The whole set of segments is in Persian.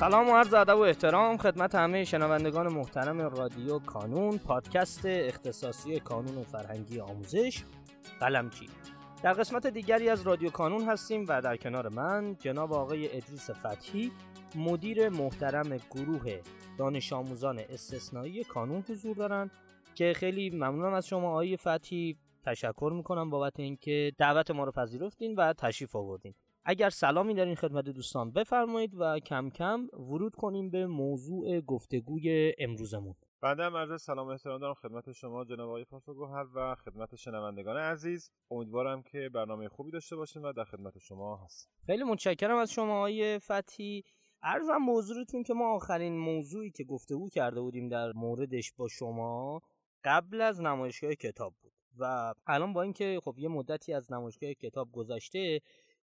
سلام و عرض ادب و احترام خدمت همه شنوندگان محترم رادیو کانون پادکست اختصاصی کانون فرهنگی آموزش قلمچی. در قسمت دیگری از رادیو کانون هستیم و در کنار من جناب آقای ادریس فتحی مدیر محترم گروه دانش آموزان استثنایی کانون حضور دارند که خیلی ممنونم از شما آقای فتحی. تشکر می‌کنم بابت اینکه دعوت ما رو پذیرفتین و تشریف آوردین. اگر سلامی دارین خدمت دوستان بفرمایید و کم کم ورود کنیم به موضوع گفتگوی امروزمون. بنده هم عرض سلام و احترام دارم خدمت شما جناب آقای پاسخگوهر و خدمت شنوندگان عزیز. امیدوارم که برنامه خوبی داشته باشیم و در خدمت شما هستم خیلی متشکرم از شما آقای فتحی ارزم موضوعتون که ما آخرین موضوعی که گفتگو کرده بودیم در موردش با شما قبل از نمایشگاه کتاب بود و الان با اینکه خب یه مدتی از نمایشگاه کتاب گذشته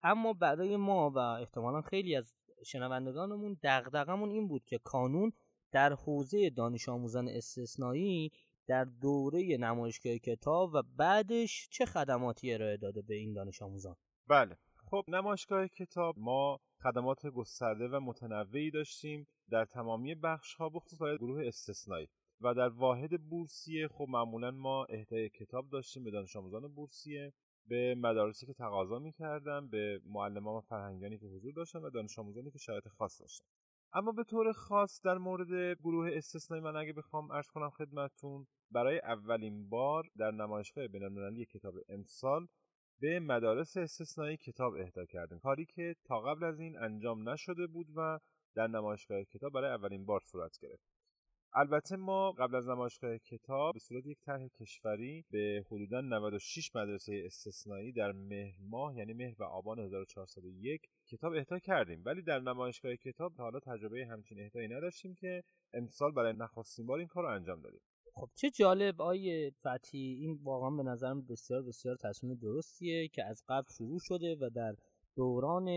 اما برای ما و احتمالا خیلی از شنوندگانمون دغدغمون این بود که کانون در حوزه دانش آموزان استثنایی در دوره نمایشگاه کتاب و بعدش چه خدماتی ارائه داده به این دانش آموزان؟ بله. خب نمایشگاه کتاب ما خدمات گسترده و متنوعی داشتیم در تمامی بخش ها بخصوص برای گروه استثنایی. و در واحد بورسیه خب معمولا ما اهدای کتاب داشتیم به دانش آموزان بورسیه. به مدارسی که تقاضا می‌کردن به معلمان و فرهنگانی که حضور داشتن و دانش آموزانی که شرایط خاص داشتن. اما به طور خاص در مورد گروه استثنایی من اگه بخوام ارز کنم خدمتتون برای اولین بار در نمایشگاه بینالمللی کتاب امسال به مدارس استثنایی کتاب اهدا کردیم. کاری که تا قبل از این انجام نشده بود و در نمایشگاه کتاب برای اولین بار صورت گرفت. البته ما قبل از نمایشگاه کتاب به صورت یک طرح کشوری به حدودا 96 مدرسه استثنایی در مهر ماه یعنی مهر و آبان 1401 کتاب اهدا کردیم. ولی در نمایشگاه کتاب تا حالا تجربه همچین اهدایی نداشتیم که امسال برای نخستین بار این کار رو انجام دادیم. خب چه جالب آیه فتی این واقعا به نظرم بسیار بسیار تصمیم درستیه که از قبل شروع شده و در دوران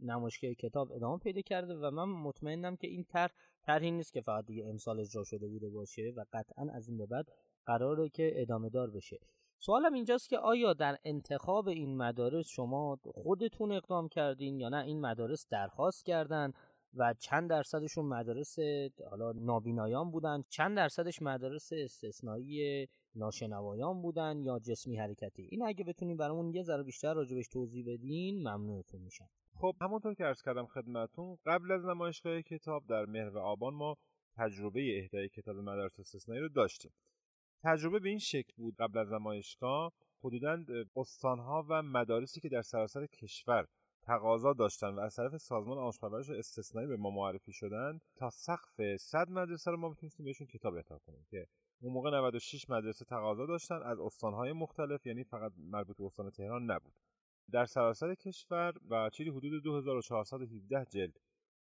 نمایشگاه کتاب ادامه پیدا کرده و من مطمئنم که این طرح طرحی نیست که فقط دیگه امسال اجرا شده بوده باشه و قطعا از این به بعد قراره که ادامه دار بشه. سوالم اینجاست که آیا در انتخاب این مدارس شما خودتون اقدام کردین یا نه؟ این مدارس درخواست کردن و چند درصدشون مدارس حالا نابینایان بودن چند درصدش مدارس استثنایی ناشنوایان بودن یا جسمی حرکتی؟ این اگه بتونین برامون یه ذره بیشتر راجبش توضیح بدین ممنونتون میشم. خب همونطور که عرض کردم خدمتون قبل از نمایشگاه کتاب در مهر و آبان ما تجربه اهدای کتاب مدارس استثنایی رو داشتیم. تجربه به این شکل بود قبل از نمایشگاه حدودا استانها و مدارسی که در سراسر کشور تقاضا داشتن و از طرف سازمان آموزش استثنایی به ما معرفی شدن تا سقف 100 مدرسه رو ما می‌تونستیم بهشون کتاب اهدا کنیم که اون موقع 96 مدرسه تقاضا داشتن از استانهای مختلف یعنی فقط مربوط به استان تهران نبود. در سراسر کشور و چیزی حدود 2417 جلد.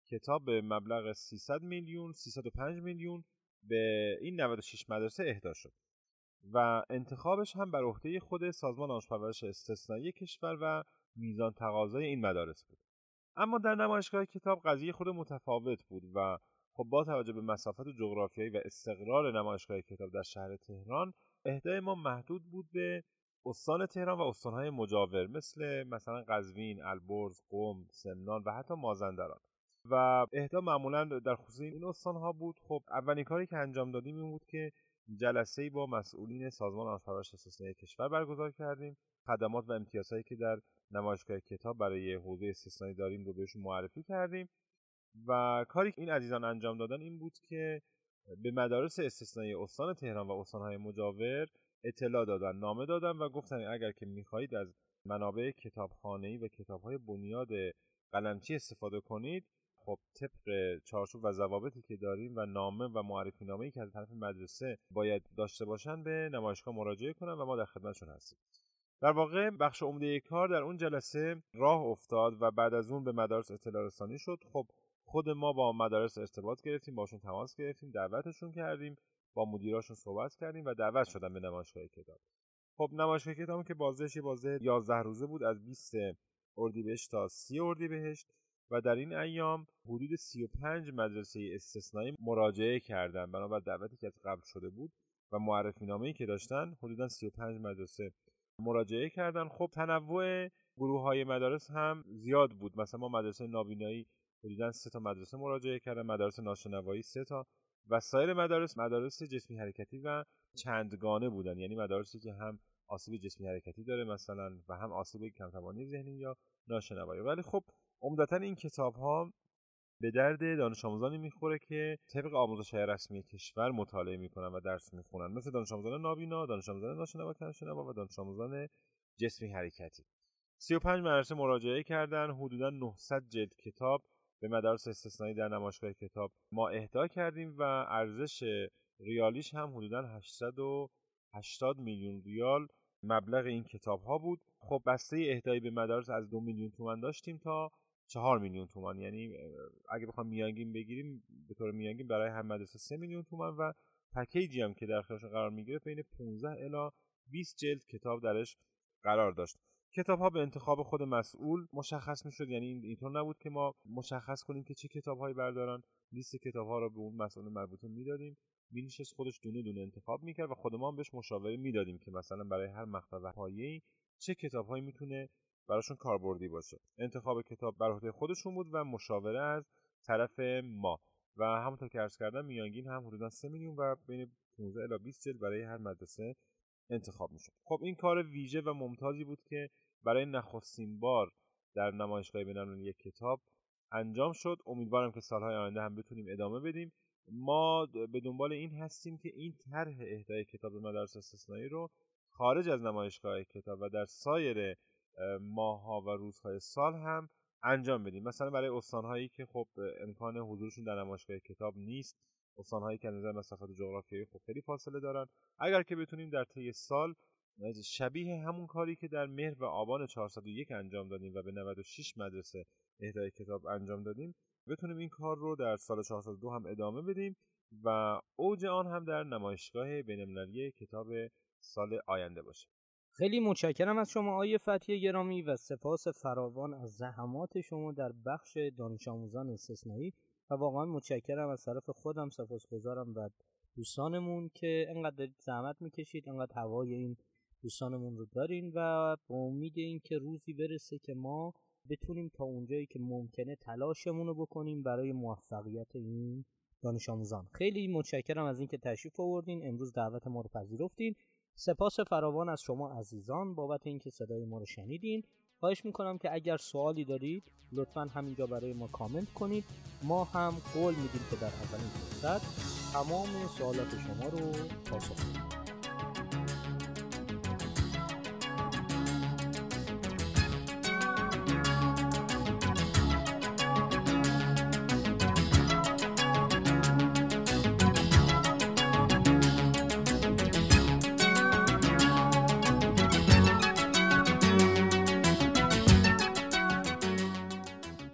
کتاب به مبلغ 300 میلیون 305 میلیون به این 96 مدرسه اهدا شد و انتخابش هم بر عهده خود سازمان آموزش استثنایی کشور و میزان تقاضای این مدارس بود. اما در نمایشگاه کتاب قضیه خود متفاوت بود و خب با توجه به مسافت جغرافیایی و استقرار نمایشگاه کتاب در شهر تهران اهدای ما محدود بود به استان تهران و استانهای مجاور مثل مثلا قزوین، البرز، قم، سمنان و حتی مازندران. و اهدا معمولا در خصوص این استانها بود. خب اولین کاری که انجام دادیم این بود که جلسه با مسئولین سازمان آموزش استثنایی کشور برگزار کردیم. خدمات و امتیازهایی که در نمایشگاه کتاب برای حوزه استثنایی داریم رو بهشون معرفی کردیم. و کاری که این عزیزان انجام دادن این بود که به مدارس استثنایی استان تهران و استانهای مجاور اطلاع دادن نامه دادن و گفتن اگر که می‌خواهید از منابع کتابخانه‌ای و کتابهای بنیاد قلمچی استفاده کنید خب طبق چارچوب و ضوابطی که داریم و نامه و معرفی نامه ای که از طرف مدرسه باید داشته باشن به نمایشگاه مراجعه کنن و ما در خدمتشون هستیم. در واقع بخش عمده کار در اون جلسه راه افتاد و بعد از اون به مدارس اطلاع رسانی شد. خب خود ما با مدارس ارتباط گرفتیم باشون تماس گرفتیم دعوتشون کردیم. با مدیراشون صحبت کردیم و دعوت شدن به نمایشگاه کتاب. خب نمایشگاه کتاب که بازش یه بازه 11 روزه بود از 20 اردیبهشت تا 30 اردیبهشت و در این ایام حدود 35 مدرسه استثنایی مراجعه کردن. بنابر دعوتی که از قبل شده بود و معرفی نامه‌ای که داشتن حدودا 35 مدرسه مراجعه کردن. خب تنوع گروه های مدارس هم زیاد بود. مثلا ما مدرسه نابینایی حدودا سه تا مدرسه مراجعه کردن مدارس ناشنوایی سه تا. و سایر مدارس مدارس جسمی حرکتی و چندگانه بودن. یعنی مدارسی که هم آسیب جسمی حرکتی داره مثلا و هم آسیب کمتوانی ذهنی یا ناشنوایی. ولی خب عمدتا این کتاب ها به درد دانش آموزانی می‌خوره که طبق آموزش رسمی کشور مطالعه می‌کنن و درس می‌خونن. مثل دانش آموزان نابینا، دانش آموزان ناشنوا کنشنوا و دانش آموزان جسمی حرکتی. 35 مدرسه مراجعه کردن. حدودا 900 جلد کتاب به مدارس استثنایی در نمایشگاه کتاب ما اهدا کردیم و ارزش ریالیش هم حدودا 880 میلیون ریال مبلغ این کتاب ها بود. خب بسته اهدایی به مدارس از دو میلیون تومن داشتیم تا چهار میلیون تومان. یعنی اگه بخوام میانگین بگیریم به طور میانگین برای هر مدرسه سه میلیون تومان و پکیجی هم که در اختیارشون قرار می‌گیره بین 15 الی 20 جلد کتاب درش قرار داشت. کتاب ها به انتخاب خود مسئول مشخص می‌شد. یعنی اینطور نبود که ما مشخص کنیم که چه کتاب هایی بردارن. لیست کتاب ها رو به اون مسئول مربوطه می‌دادیم. مینشست خودش دونه دونه انتخاب می‌کرد و خود ما هم بهش مشاوره می‌دادیم که مثلا برای هر مقطع پایه‌ای چه کتابهایی می‌تونه براشون کاربردی باشه. انتخاب کتاب بر عهده خودشون بود و مشاوره از طرف ما. و همونطور که عرض کردم میانگین هم حدودا 3 میلیون و بین 15 الی 20 جلد برای هر مدرسه انتخاب می‌شد. خب این کار ویژه و ممتازی بود که برای نخستین بار در نمایشگاه بینالمللی یک کتاب انجام شد. امیدوارم که سالهای آینده هم بتونیم ادامه بدیم. ما به دنبال این هستیم که این طرح اهدای کتاب مدارس استثنایی رو خارج از نمایشگاه کتاب و در سایر ماهها و روزهای سال هم انجام بدیم. مثلا برای استانهایی که خب امکان حضورشون در نمایشگاه کتاب نیست استانهایی که نظر مسافت جغرافیایی خب خیلی فاصله دارن. اگر که بتونیم در طی سال شبیه همون کاری که در مهر و آبان 401 انجام دادیم و به 96 مدرسه اهدای کتاب انجام دادیم بتونیم این کار رو در سال 402 هم ادامه بدیم و اوج آن هم در نمایشگاه بینالمللی کتاب سال آینده باشه. خیلی متشکرم از شما آیه فتحی گرامی و سپاس فراوان از زحمات شما در بخش دانش آموزان استثنایی. و واقعا متشکرم از طرف خودم سپاسگزارم و دوستانمون که انقدر زحمت می‌کشید انقدر هوای این دوستانمون رو دارین و با امید اینکه روزی برسه که ما بتونیم تا اونجایی که ممکنه تلاشمون رو بکنیم برای موفقیت این دانش آموزان. خیلی متشکرم از اینکه تشریف آوردین. امروز دعوت ما رو پذیرفتین. سپاس فراوان از شما عزیزان. بابت اینکه صدای ما رو شنیدین. خواهش می‌کنم که اگر سوالی دارید لطفا همینجا برای ما کامنت کنید. ما هم قول میدیم که در اولین فرصت تمام سوالات شما رو پاسخ میدیم